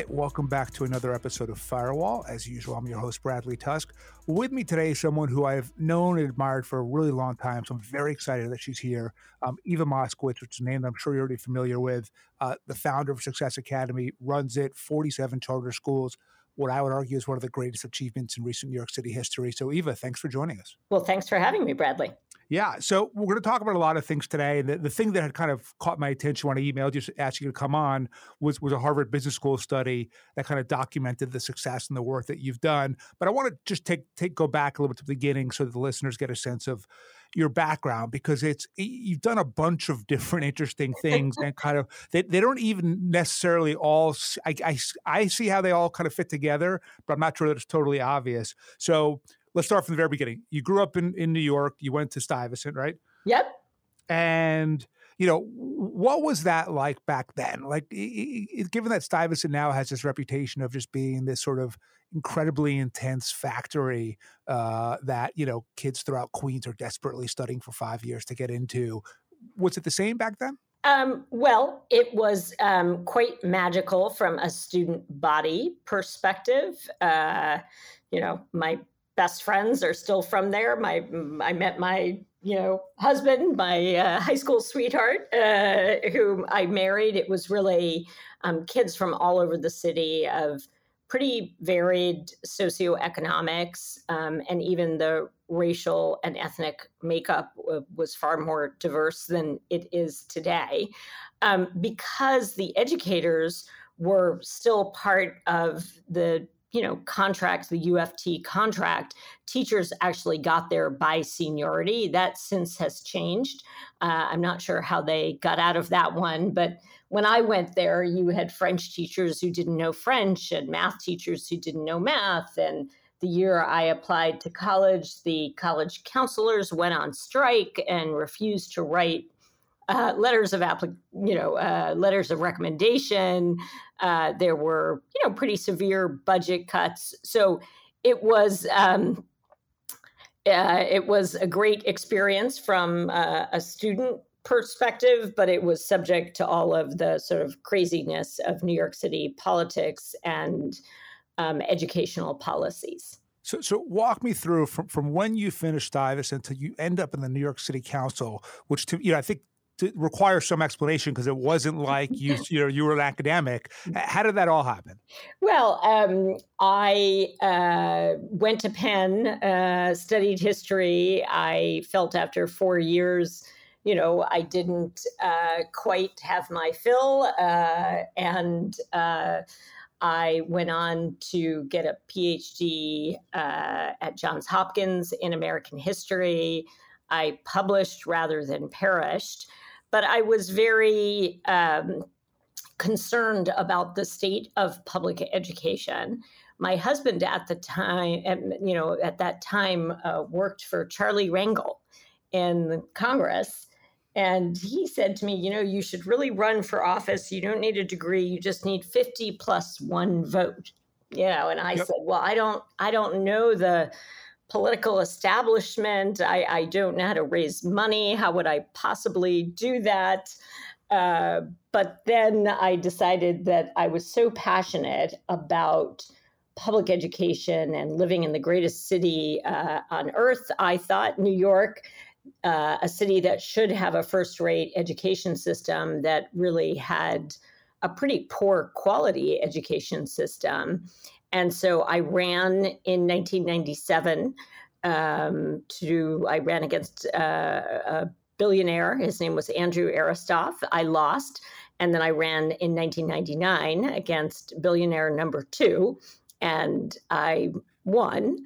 right, welcome back to another episode of Firewall. As usual, I'm your host, Bradley Tusk. With me today is someone who I've known and admired for a really long time, so I'm very excited that she's here. Um, Eva Moskowitz, which is a name that I'm sure you're already familiar with, uh, the founder of Success Academy, runs it, 47 charter schools, what I would argue is one of the greatest achievements in recent New York City history. So, Eva, thanks for joining us. Well, thanks for having me, Bradley. Yeah, so we're going to talk about a lot of things today. The, the thing that had kind of caught my attention when I emailed you asking you to come on was was a Harvard Business School study that kind of documented the success and the work that you've done. But I want to just take take go back a little bit to the beginning so that the listeners get a sense of your background because it's you've done a bunch of different interesting things and kind of they, they don't even necessarily all I, I, I see how they all kind of fit together but i'm not sure that it's totally obvious so let's start from the very beginning. You grew up in, in New York. You went to Stuyvesant, right? Yep. And you know what was that like back then? Like, given that Stuyvesant now has this reputation of just being this sort of incredibly intense factory uh, that you know kids throughout Queens are desperately studying for five years to get into. Was it the same back then? Um, well, it was um, quite magical from a student body perspective. Uh, you know, my best friends are still from there. My I met my you know husband, my uh, high school sweetheart, uh, whom I married. It was really um, kids from all over the city of pretty varied socioeconomics, um, and even the racial and ethnic makeup was far more diverse than it is today, um, because the educators were still part of the you know contract the uft contract teachers actually got there by seniority. That since has changed. Uh, i'm not sure how they got out of that one but when i went there you had french teachers who didn't know french and math teachers who didn't know math. And the year I applied to college, the college counselors went on strike and refused to write uh, letters of applic- you know, uh, letters of recommendation. Uh, there were, you know, pretty severe budget cuts. So it was. Um, uh, it was a great experience from uh, a student perspective, but it was subject to all of the sort of craziness of New York City politics and um, educational policies. So, so walk me through from, from when you finished Stuyvesant until you end up in the New York City Council, which to you know I think to require some explanation because it wasn't like you you know you were an academic. How did that all happen? Well, um, I uh, went to Penn, uh, studied history. I felt after four years, you know, I didn't uh, quite have my fill, uh, and uh, I went on to get a PhD uh, at Johns Hopkins in American history. I published rather than perished but I was very um, concerned about the state of public education. My husband at the time, you know, at that time uh, worked for Charlie Rangel in Congress. And he said to me, you know, you should really run for office. You don't need a degree. You just need 50 plus one vote. You know, and I yep. said, well, I don't, I don't know the political establishment. I, I, don't know how to raise money. How would I possibly do that? Uh, but then I decided that I was so passionate about public education and living in the greatest city uh, on earth. I thought New York, uh, a city that should have a first rate education system that really had a pretty poor quality education system. And so I ran in 1997 um, to, I ran against uh, a billionaire. His name was Andrew Eristoff. I lost. And then I ran in 1999 against billionaire number two, and I won.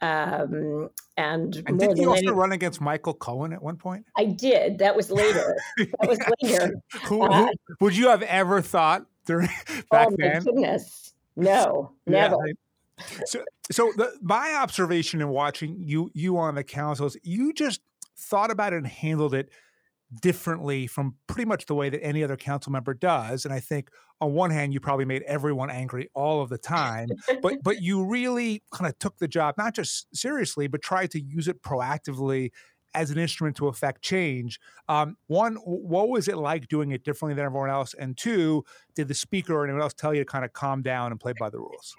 Um, and, and did you also any, run against Michael Cohen at one point? I did. That was later. that was later. who, uh, who, would you have ever thought during back oh, then? Goodness. No, never. Yeah, so, so the, my observation in watching you you on the councils, you just thought about it and handled it differently from pretty much the way that any other council member does. And I think on one hand, you probably made everyone angry all of the time, but but you really kind of took the job not just seriously, but tried to use it proactively as an instrument to affect change. Um, one, what was it like doing it differently than everyone else? And two, did the speaker or anyone else tell you to kind of calm down and play by the rules?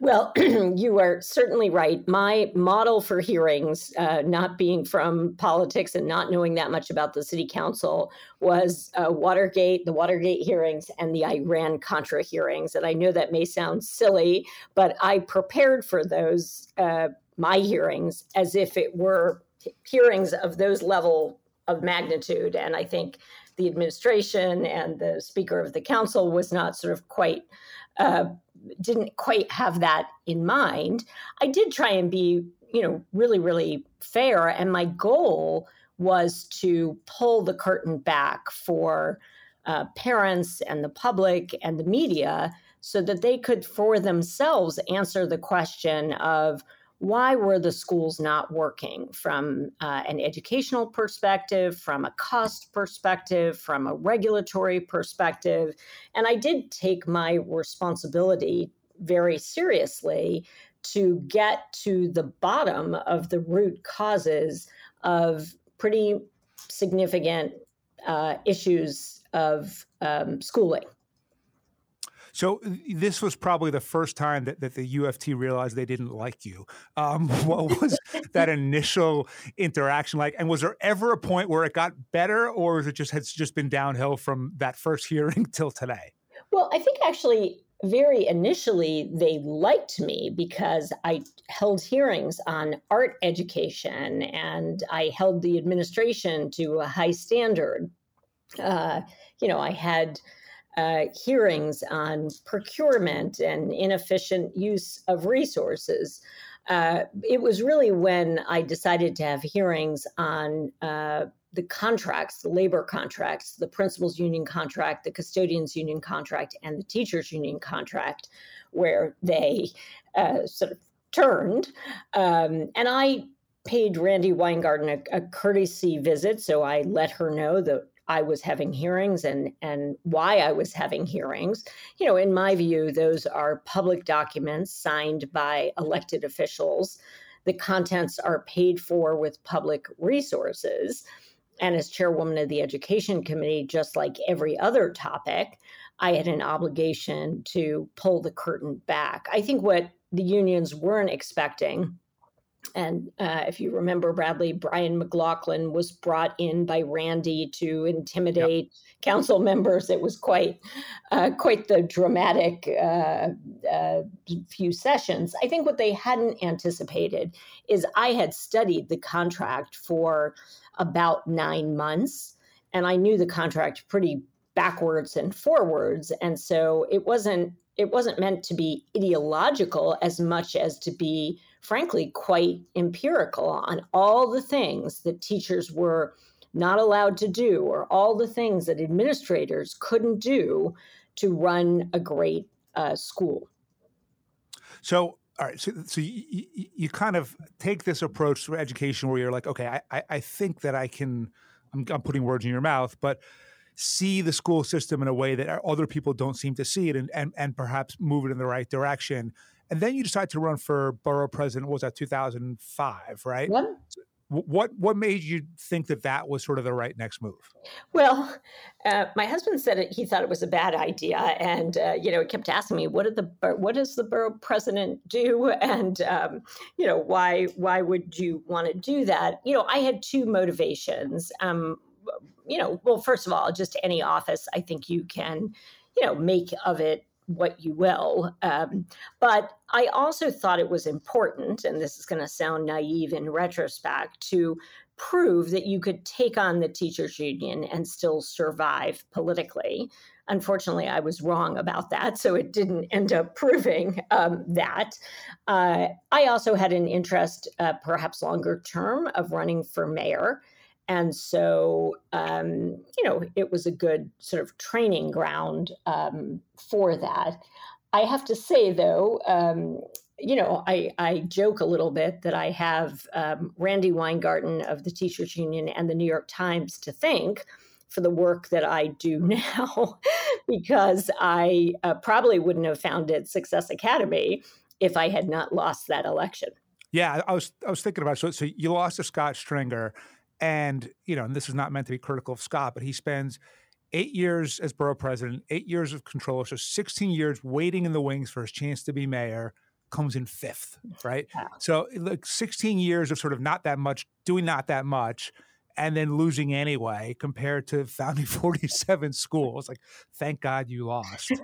Well, you are certainly right. My model for hearings, uh, not being from politics and not knowing that much about the city council, was uh, Watergate, the Watergate hearings, and the Iran Contra hearings. And I know that may sound silly, but I prepared for those, uh, my hearings, as if it were hearings of those level of magnitude. And I think the administration and the Speaker of the Council was not sort of quite. Uh, didn't quite have that in mind. I did try and be, you know, really, really fair. And my goal was to pull the curtain back for uh, parents and the public and the media so that they could, for themselves, answer the question of why were the schools not working from uh, an educational perspective, from a cost perspective, from a regulatory perspective? And I did take my responsibility very seriously to get to the bottom of the root causes of pretty significant uh, issues of um, schooling. So this was probably the first time that, that the UFT realized they didn't like you. Um, what was that initial interaction like? And was there ever a point where it got better, or was it just has just been downhill from that first hearing till today? Well, I think actually very initially they liked me because I held hearings on art education and I held the administration to a high standard. Uh, you know, I had uh, hearings on procurement and inefficient use of resources. Uh, it was really when I decided to have hearings on uh, the contracts, the labor contracts, the principals union contract, the custodians union contract, and the teachers union contract, where they uh, sort of turned. Um, and I paid Randi Weingarten a, a, courtesy visit, so I let her know that I was having hearings and and why I was having hearings. You know, in my view, those are public documents signed by elected officials. The contents are paid for with public resources. And as chairwoman of the education committee, just like every other topic, I had an obligation to pull the curtain back. I think what the unions weren't expecting and uh, if you remember, Bradley, Brian McLaughlin was brought in by Randi to intimidate yep. council members. It was quite, uh, quite the dramatic uh, uh, few sessions. I think what they hadn't anticipated is I had studied the contract for about nine months, and I knew the contract pretty backwards and forwards, and so it wasn't it wasn't meant to be ideological as much as to be frankly, quite empirical on all the things that teachers were not allowed to do or all the things that administrators couldn't do to run a great uh, school. So, all right, so, so you, you, kind of take this approach to education where you're like, okay, I, I think that I can, I'm, I'm putting words in your mouth, but see the school system in a way that other people don't seem to see it and, and, and perhaps move it in the right direction. And then you decided to run for borough president. What was that 2005, right? What? What what made you think that that was sort of the right next move? Well, uh, my husband said it, he thought it was a bad idea, and uh, you know, he kept asking me, "What did the what does the borough president do?" And um, you know, why why would you want to do that? You know, I had two motivations. Um, you know, well, first of all, just any office, I think you can, you know, make of it what you will. Um, but I also thought it was important, and this is going to sound naive in retrospect, to prove that you could take on the teachers union and still survive politically. Unfortunately, I was wrong about that, so it didn't end up proving um, that. Uh, I also had an interest, uh, perhaps longer term, of running for mayor. And so, um, you know, it was a good sort of training ground um, for that. I have to say, though, um, you know, I, I joke a little bit that I have um, Randi Weingarten of the Teachers Union and the New York Times to thank for the work that I do now, because I uh, probably wouldn't have founded Success Academy if I had not lost that election. Yeah, I was I was thinking about it. so. So you lost to Scott Stringer, And, you know, and this is not meant to be critical of Scott, but he spends eight years as borough president, eight years of controller, so 16 years waiting in the wings for his chance to be mayor, comes in fifth, right? Yeah. So, like 16 years of sort of not that much, doing not that much, and then losing anyway compared to founding 47 schools. Like, thank God you lost.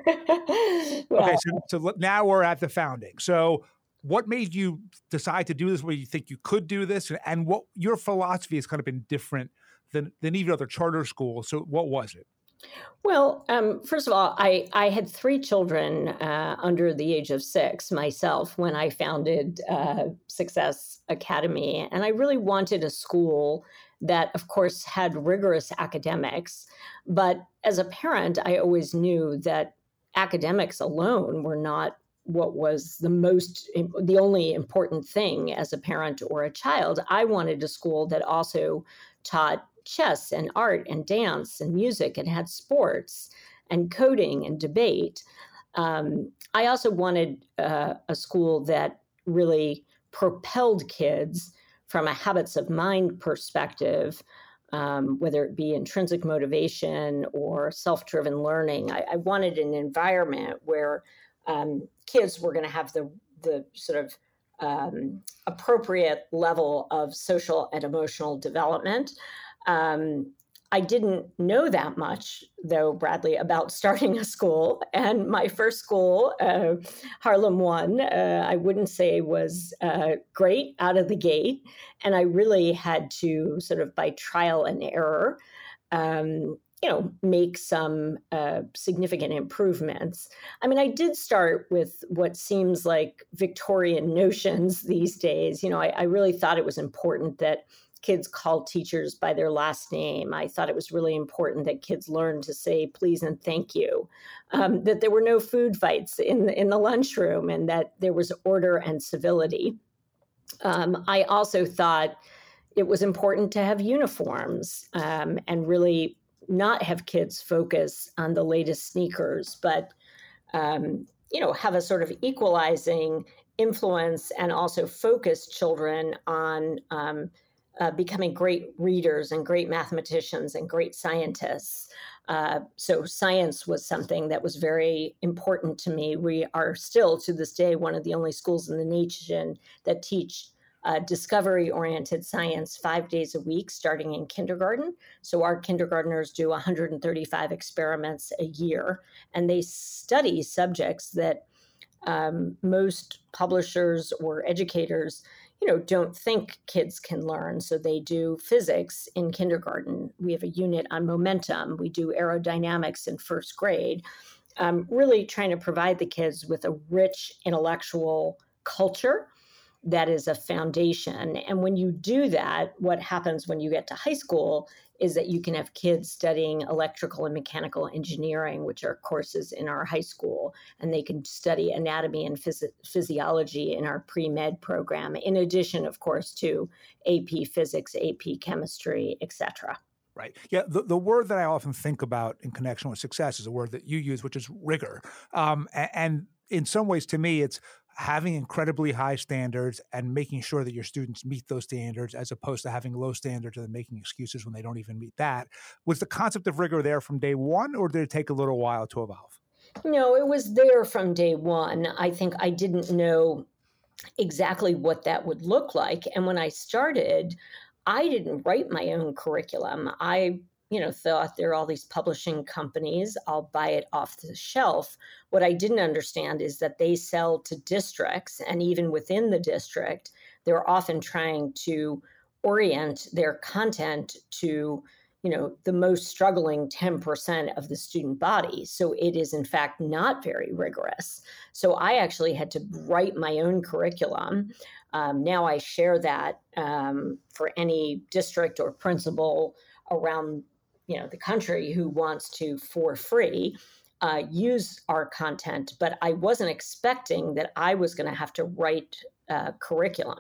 Okay, so, so now we're at the founding. So, what made you decide to do this? Where you think you could do this, and what your philosophy has kind of been different than than even other charter schools. So, what was it? Well, um, first of all, I, I had three children uh, under the age of six myself when I founded uh, Success Academy. And I really wanted a school that, of course, had rigorous academics. But as a parent, I always knew that academics alone were not what was the most the only important thing as a parent or a child i wanted a school that also taught chess and art and dance and music and had sports and coding and debate um, i also wanted uh, a school that really propelled kids from a habits of mind perspective um, whether it be intrinsic motivation or self driven learning. I, I, wanted an environment where um, kids were going to have the, the sort of um, appropriate level of social and emotional development. Um, I didn't know that much, though, Bradley, about starting a school. And my first school, uh, Harlem One, uh, I wouldn't say was uh, great out of the gate. And I really had to sort of by trial and error, um, you know, make some uh, significant improvements. I mean, I did start with what seems like Victorian notions these days. You know, I, I really thought it was important that kids call teachers by their last name. I thought it was really important that kids learn to say please and thank you. Um, that there were no food fights in the, in the lunchroom, and that there was order and civility. Um, I also thought it was important to have uniforms um, and really not have kids focus on the latest sneakers, but um, you know have a sort of equalizing influence and also focus children on um, uh, becoming great readers and great mathematicians and great scientists. Uh, so, science was something that was very important to me. We are still, to this day, one of the only schools in the nation that teach uh, discovery oriented science five days a week, starting in kindergarten. So, our kindergartners do 135 experiments a year, and they study subjects that um, most publishers or educators you know don't think kids can learn. So they do physics in kindergarten. We have a unit on momentum. We do aerodynamics in first grade. Um, really trying to provide the kids with a rich intellectual culture that is a foundation and when you do that what happens when you get to high school is that you can have kids studying electrical and mechanical engineering, which are courses in our high school, and they can study anatomy and phys- physiology in our pre med program, in addition, of course, to AP physics, AP chemistry, etc. Right. Yeah. The, the word that I often think about in connection with success is a word that you use, which is rigor. Um, and, and in some ways, to me, it's having incredibly high standards and making sure that your students meet those standards as opposed to having low standards and then making excuses when they don't even meet that. Was the concept of rigor there from day one, or did it take a little while to evolve? No, it was there from day one. I think I didn't know exactly what that would look like. And when I started, I didn't write my own curriculum. I you know, thought there are all these publishing companies, I'll buy it off the shelf. What I didn't understand is that they sell to districts, and even within the district, they're often trying to orient their content to you know the most struggling 10% of the student body. So it is in fact not very rigorous. So i actually had to write my own curriculum. Um, now i share that um, for any district or principal around you know the country who wants to for free uh, use our content but i wasn't expecting that i was going to have to write uh, curriculum.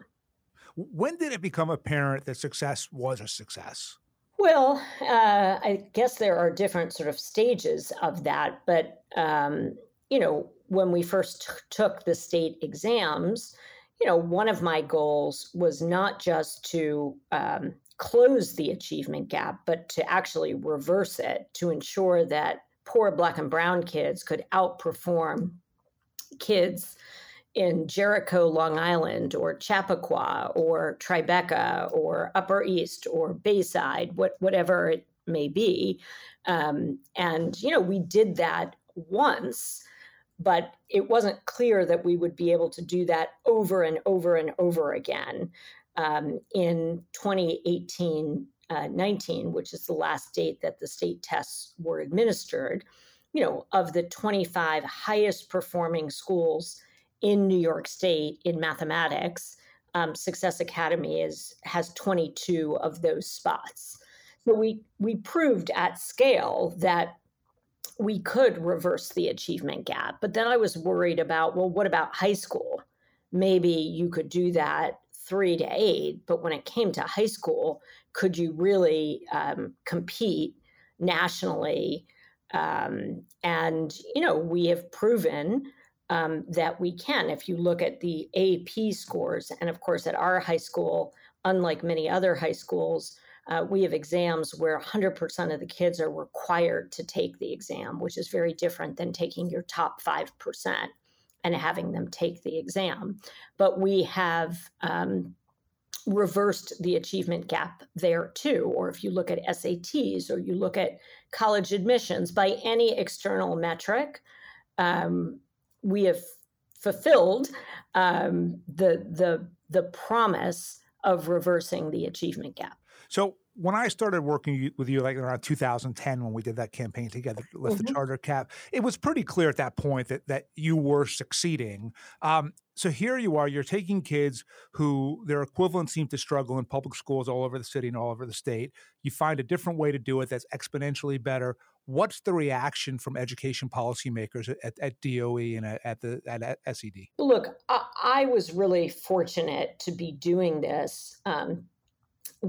When did it become apparent that success was a success? Well uh, i guess there are different sort of stages of that but um, you know when we first t- took the state exams you know one of my goals was not just to um, close the achievement gap, but to actually reverse it to ensure that poor Black and Brown kids could outperform kids in Jericho, Long Island, or Chappaqua, or Tribeca, or Upper East, or Bayside, what, whatever it may be. Um, and, you know, we did that once, but it wasn't clear that we would be able to do that over and over and over again. Um, in 2018 uh, 19, which is the last date that the state tests were administered, you know, of the 25 highest performing schools in New York State in mathematics, um, Success Academy is has 22 of those spots. So we we proved at scale that we could reverse the achievement gap. But then I was worried about, well, what about high school? Maybe you could do that three to eight, but when it came to high school, could you really um, compete nationally? Um, and you know, we have proven um, that we can. If you look at the AP scores, and of course, at our high school, unlike many other high schools, uh, we have exams where 100% of the kids are required to take the exam, which is very different than taking your top 5% and having them take the exam. But we have um, reversed the achievement gap there too. Or if you look at SATs or you look at college admissions by any external metric, um, we have fulfilled um, the the the promise of reversing the achievement gap. So when I started working with you, like around 2010, when we did that campaign together to lift mm-hmm. the charter cap, it was pretty clear at that point that that you were succeeding. Um, so here you are, you're taking kids who their equivalents seem to struggle in public schools all over the city and all over the state. You find a different way to do it that's exponentially better. What's the reaction from education policymakers at, at DOE and at, at the at, SED? Look, I, I, was really fortunate to be doing this. Um,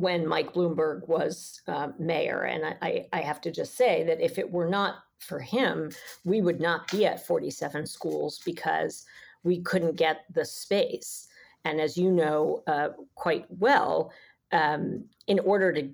when Mike Bloomberg was uh, mayor. And I, I have to just say that if it were not for him, we would not be at 47 schools because we couldn't get the space. And as you know uh, quite well, um, in order to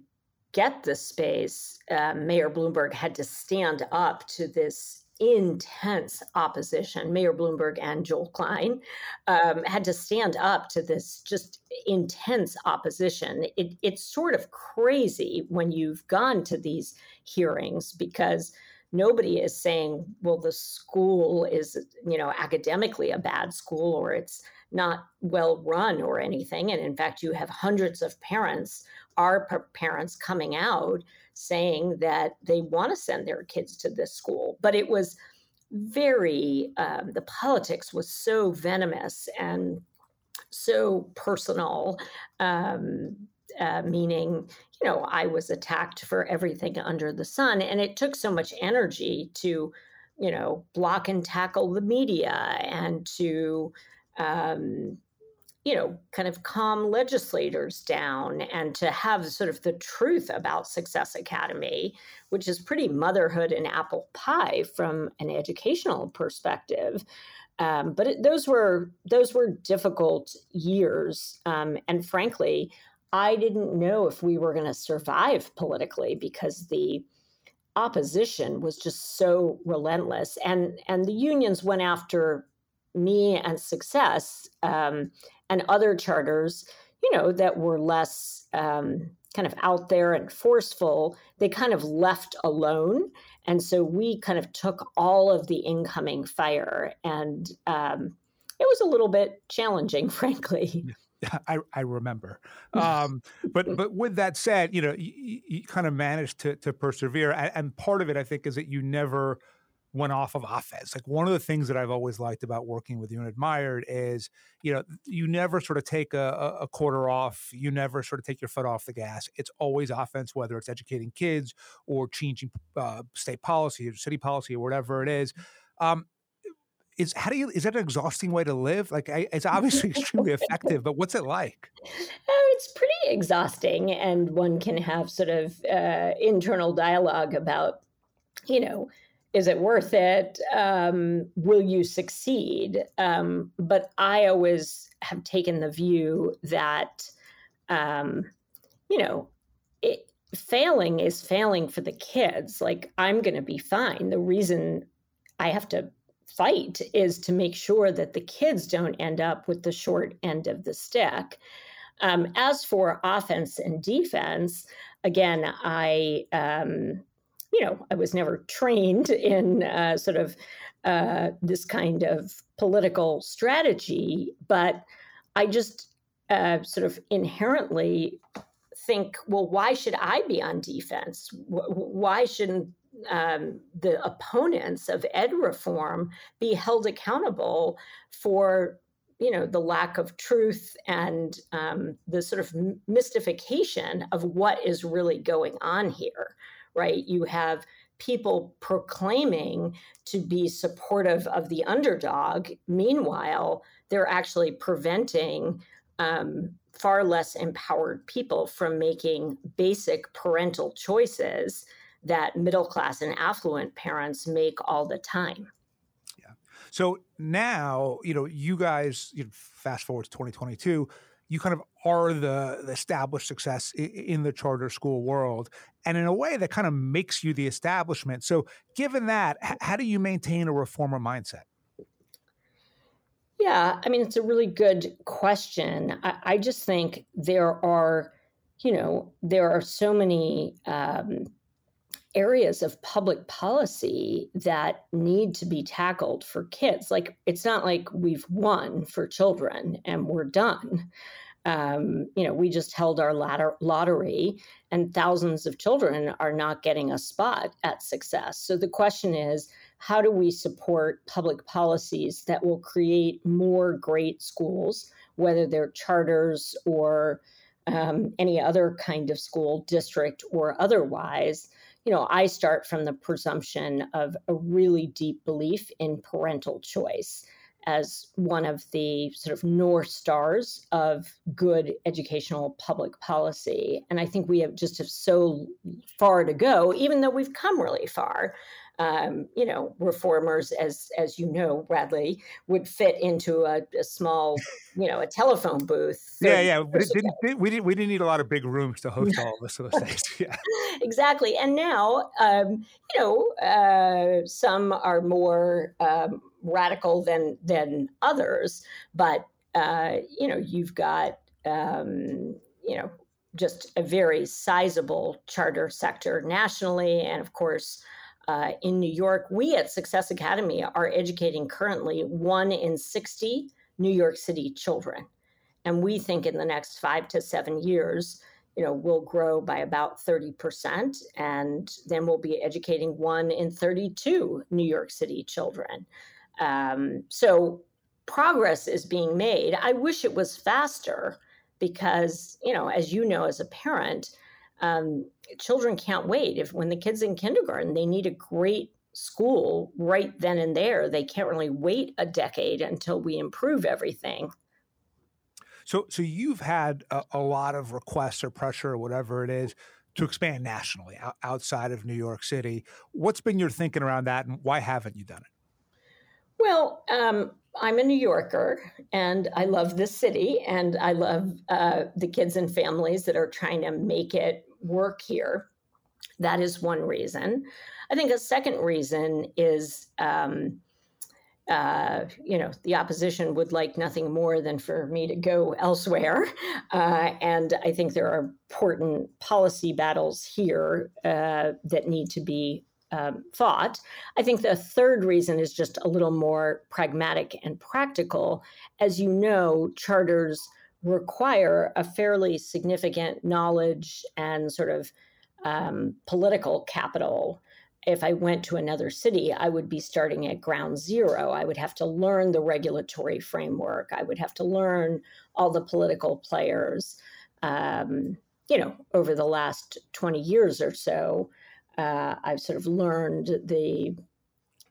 get the space, uh, Mayor Bloomberg had to stand up to this intense opposition. Mayor Bloomberg and Joel Klein um, had to stand up to this just intense opposition. It, it's sort of crazy when you've gone to these hearings because nobody is saying, well, the school is, you know, academically a bad school or it's not well run or anything. And in fact, you have hundreds of parents, our parents coming out saying that they want to send their kids to this school. But it was very, um, the politics was so venomous and so personal. Um, uh, meaning, you know, I was attacked for everything under the sun. And it took so much energy to, you know, block and tackle the media and to, um, you know, kind of calm legislators down and to have sort of the truth about Success Academy, which is pretty motherhood and apple pie from an educational perspective. Um, but it, those were those were difficult years, um, and frankly, I didn't know if we were going to survive politically because the opposition was just so relentless, and and the unions went after me and Success um, and other charters, you know, that were less um, kind of out there and forceful, they kind of left alone. And so we kind of took all of the incoming fire. And um, it was a little bit challenging, frankly. I, I remember. Um, but but with that said, you know, you, you kind of managed to to persevere, and part of it, I think, is that you never went off of offense. Like one of the things that I've always liked about working with you and admired is, you know, you never sort of take a, a, quarter off. You never sort of take your foot off the gas. It's always offense, whether it's educating kids or changing uh, state policy or city policy or whatever it is. Um, is how do you is that an exhausting way to live? Like I, it's obviously extremely effective, but what's it like? Oh, it's pretty exhausting, and one can have sort of uh, internal dialogue about, you know is it worth it? Um, will you succeed? Um, but I always have taken the view that, um, you know, it, failing is failing for the kids. Like, I'm going to be fine. The reason I have to fight is to make sure that the kids don't end up with the short end of the stick. Um, as for offense and defense, again, I, um, you know, I was never trained in uh, sort of uh, this kind of political strategy, but I just uh, sort of inherently think, well, why should I be on defense? Why shouldn't um, the opponents of ed reform be held accountable for you know the lack of truth and um, the sort of mystification of what is really going on here right you have people proclaiming to be supportive of the underdog meanwhile they're actually preventing um, far less empowered people from making basic parental choices that middle class and affluent parents make all the time. Yeah. So now, you know, you guys, you know, fast forward to 2022, you kind of are the, the established success in, the charter school world. And in a way that kind of makes you the establishment. So, given that, how do you maintain a reformer mindset? Yeah, I mean, it's a really good question. I, I just think there are, you know, there are so many um, areas of public policy that need to be tackled for kids. Like, it's not like we've won for children and we're done. Um, you know, we just held our lottery, and thousands of children are not getting a spot at success. So the question is, how do we support public policies that will create more great schools, whether they're charters or um, any other kind of school, district or otherwise? you know, I start from the presumption of a really deep belief in parental choice as one of the sort of north stars of good educational public policy. And I think we have just have so far to go, even though we've come really far um, you know, reformers, as as you know, Bradley, would fit into a, a small, you know, a telephone booth. Yeah, yeah. We didn't, we didn't we didn't need a lot of big rooms to host all of sort of things. Yeah, exactly. And now, um, you know, uh, some are more um, radical than than others, but uh, you know, you've got um, you know just a very sizable charter sector nationally, and of course uh, in New York. We at Success Academy are educating currently one in 60 New York City children. And we think in the next five to seven years, you know, we'll grow by about 30%. And then we'll be educating one in 32 New York City children. Um, so progress is being made. I wish it was faster because, you know, as you know, as a parent, um, children can't wait. If when the kid's in kindergarten, they need a great school right then and there. They can't really wait a decade until we improve everything. So, so you've had a, a lot of requests or pressure or whatever it is to expand nationally outside of New York City. What's been your thinking around that, and why haven't you done it? Well, um, I'm a New Yorker and I love this city and I love uh, the kids and families that are trying to make it work here. That is one reason. I think a second reason is, um, uh, you know, the opposition would like nothing more than for me to go elsewhere. Uh, and I think there are important policy battles here uh, that need to be um, thought. I think the third reason is just a little more pragmatic and practical. As you know, charters require a fairly significant knowledge and sort of um, political capital. If I went to another city, I would be starting at ground zero. I would have to learn the regulatory framework. I would have to learn all the political players. Um, you know, over the last 20 years or so, uh, I've sort of learned the,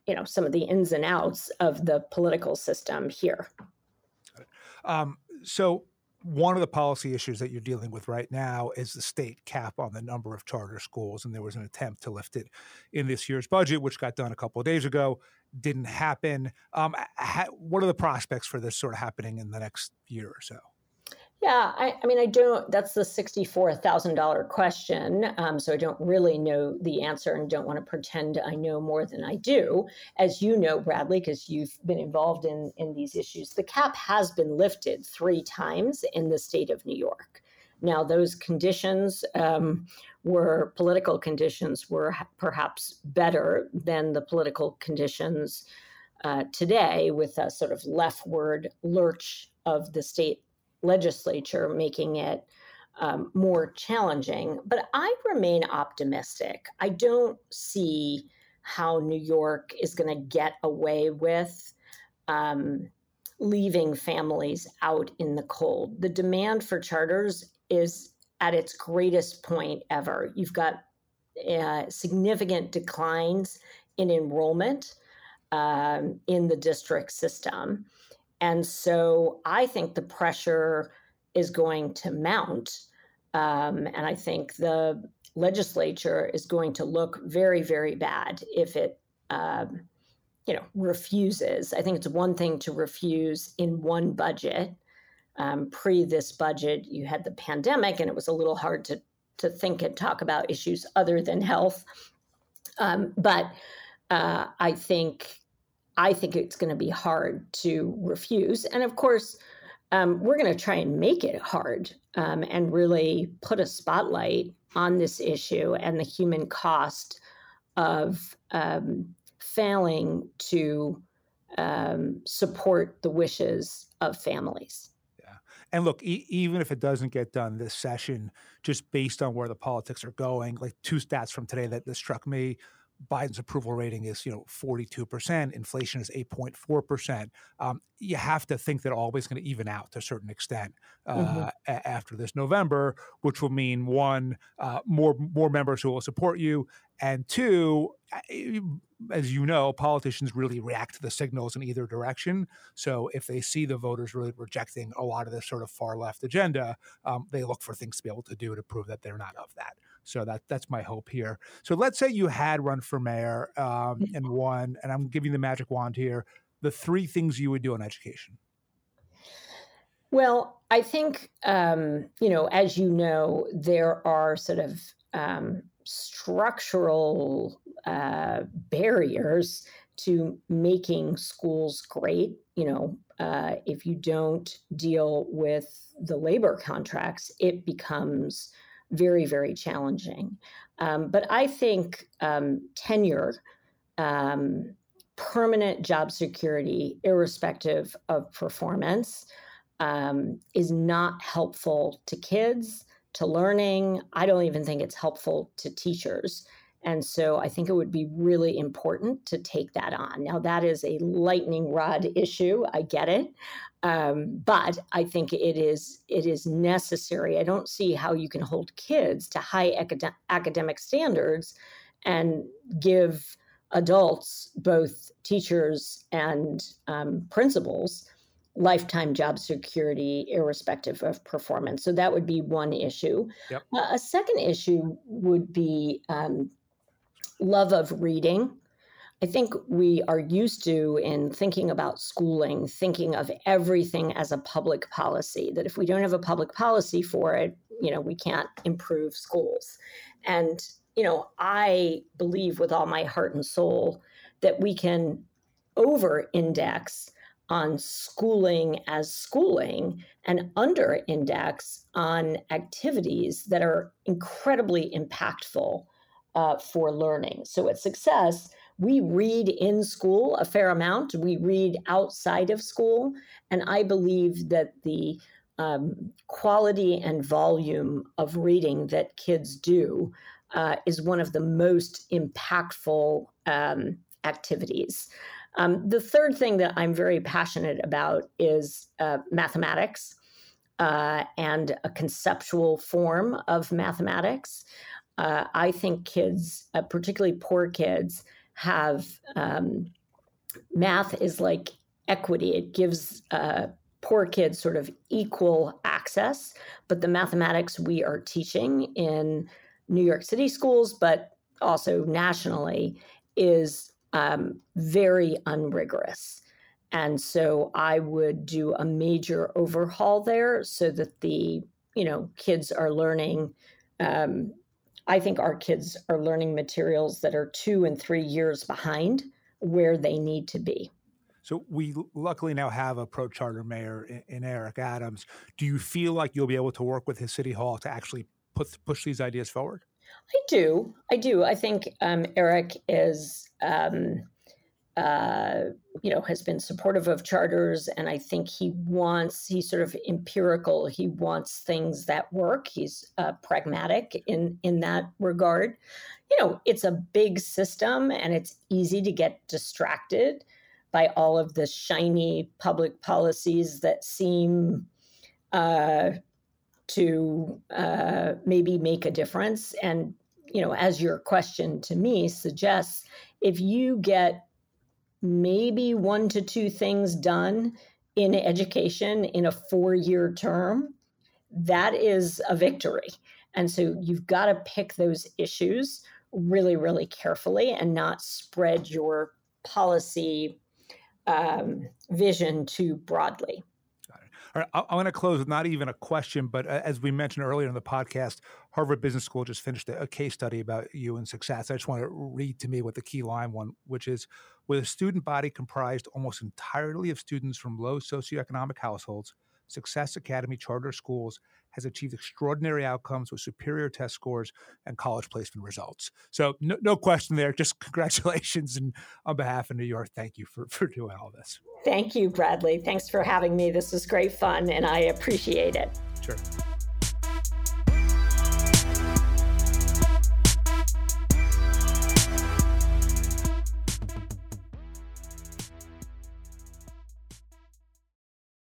you know, some of the ins and outs of the political system here. Um, so one of the policy issues that you're dealing with right now is the state cap on the number of charter schools, and there was an attempt to lift it in this year's budget, which got done a couple of days ago. Didn't happen. Um, ha- what are the prospects for this sort of happening in the next year or so? Yeah, I, I, mean, I don't, that's the $64,000 question. Um, so I don't really know the answer and don't want to pretend I know more than I do. As you know, Bradley, because you've been involved in, in these issues, the cap has been lifted three times in the state of New York. Now, those conditions um, were political conditions were perhaps better than the political conditions uh, today with a sort of leftward lurch of the state legislature, making it um, more challenging. But I remain optimistic. I don't see how New York is going to get away with um, leaving families out in the cold. The demand for charters is at its greatest point ever. You've got uh, significant declines in enrollment um, in the district system. And so I think the pressure is going to mount. Um, and I think the legislature is going to look very, very bad if it, um, you know, refuses. I think it's one thing to refuse in one budget. Um, pre this budget, you had the pandemic, and it was a little hard to to think and talk about issues other than health. Um, but uh, I think I think it's going to be hard to refuse. And of course, um, we're going to try and make it hard um, and really put a spotlight on this issue and the human cost of um, failing to um, support the wishes of families. Yeah. And look, e- even if it doesn't get done this session, just based on where the politics are going, like two stats from today that, that struck me Biden's approval rating is, you know, 42%, inflation is 8.4%. Um, you have to think that always going to even out to a certain extent uh, mm-hmm. a- after this November, which will mean one, uh, more more members who will support you, and two, as you know, politicians really react to the signals in either direction. So if they see the voters really rejecting a lot of this sort of far left agenda, um, they look for things to be able to do to prove that they're not of that. So that that's my hope here. So let's say you had run for mayor um, mm-hmm. and won, and I'm giving the magic wand here. The three things you would do in education. Well, I think um, you know, as you know, there are sort of um, structural uh, barriers to making schools great. You know, uh, if you don't deal with the labor contracts, it becomes very, very challenging. Um, but I think um, tenure, um, permanent job security, irrespective of performance, um, is not helpful to kids, to learning. I don't even think it's helpful to teachers. And so I think it would be really important to take that on. Now, that is a lightning rod issue. I get it. Um, but I think it is it is necessary. I don't see how you can hold kids to high acad- academic standards and give adults, both teachers and um, principals, lifetime job security, irrespective of performance. So that would be one issue. Yep. Uh, a second issue would be um, love of reading. I think we are used to, in thinking about schooling, thinking of everything as a public policy, that if we don't have a public policy for it, you know, we can't improve schools. And, you know, I believe with all my heart and soul that we can over index on schooling as schooling and under index on activities that are incredibly impactful uh, for learning. So at success, we read in school a fair amount, we read outside of school. And I believe that the um, quality and volume of reading that kids do uh, is one of the most impactful um, activities. Um, the third thing that I'm very passionate about is uh, mathematics uh, and a conceptual form of mathematics. Uh, I think kids, uh, particularly poor kids, have um, math is like equity. It gives uh, poor kids sort of equal access. But the mathematics we are teaching in New York City schools, but also nationally, is um, very unrigorous. And so I would do a major overhaul there so that the, you know, kids are learning. Um, I think our kids are learning materials that are two and three years behind where they need to be. So we luckily now have a pro charter mayor in, in, Eric Adams. Do you feel like you'll be able to work with his city hall to actually put, push these ideas forward? I do. I do. I think um, Eric is um, uh, you know, has been supportive of charters, and I think he wants he's sort of empirical. He wants things that work. He's uh, pragmatic in in that regard. You know, it's a big system, and it's easy to get distracted by all of the shiny public policies that seem uh, to uh, maybe make a difference. And you know, as your question to me suggests, if you get maybe one to two things done in education in a four year term, that is a victory. And so you've got to pick those issues really, really carefully and not spread your policy um, vision too broadly. All right, I, want to close with not even a question, but uh, as we mentioned earlier in the podcast, Harvard Business School just finished a case study about you and success. I just want to read to me what the key line one, which is with a student body comprised almost entirely of students from low socioeconomic households, Success Academy charter schools has achieved extraordinary outcomes with superior test scores and college placement results. So, no, no question there. Just congratulations. And on behalf of New York, thank you for, for doing all this. Thank you, Bradley. Thanks for having me. This was great fun, and I appreciate it. Sure.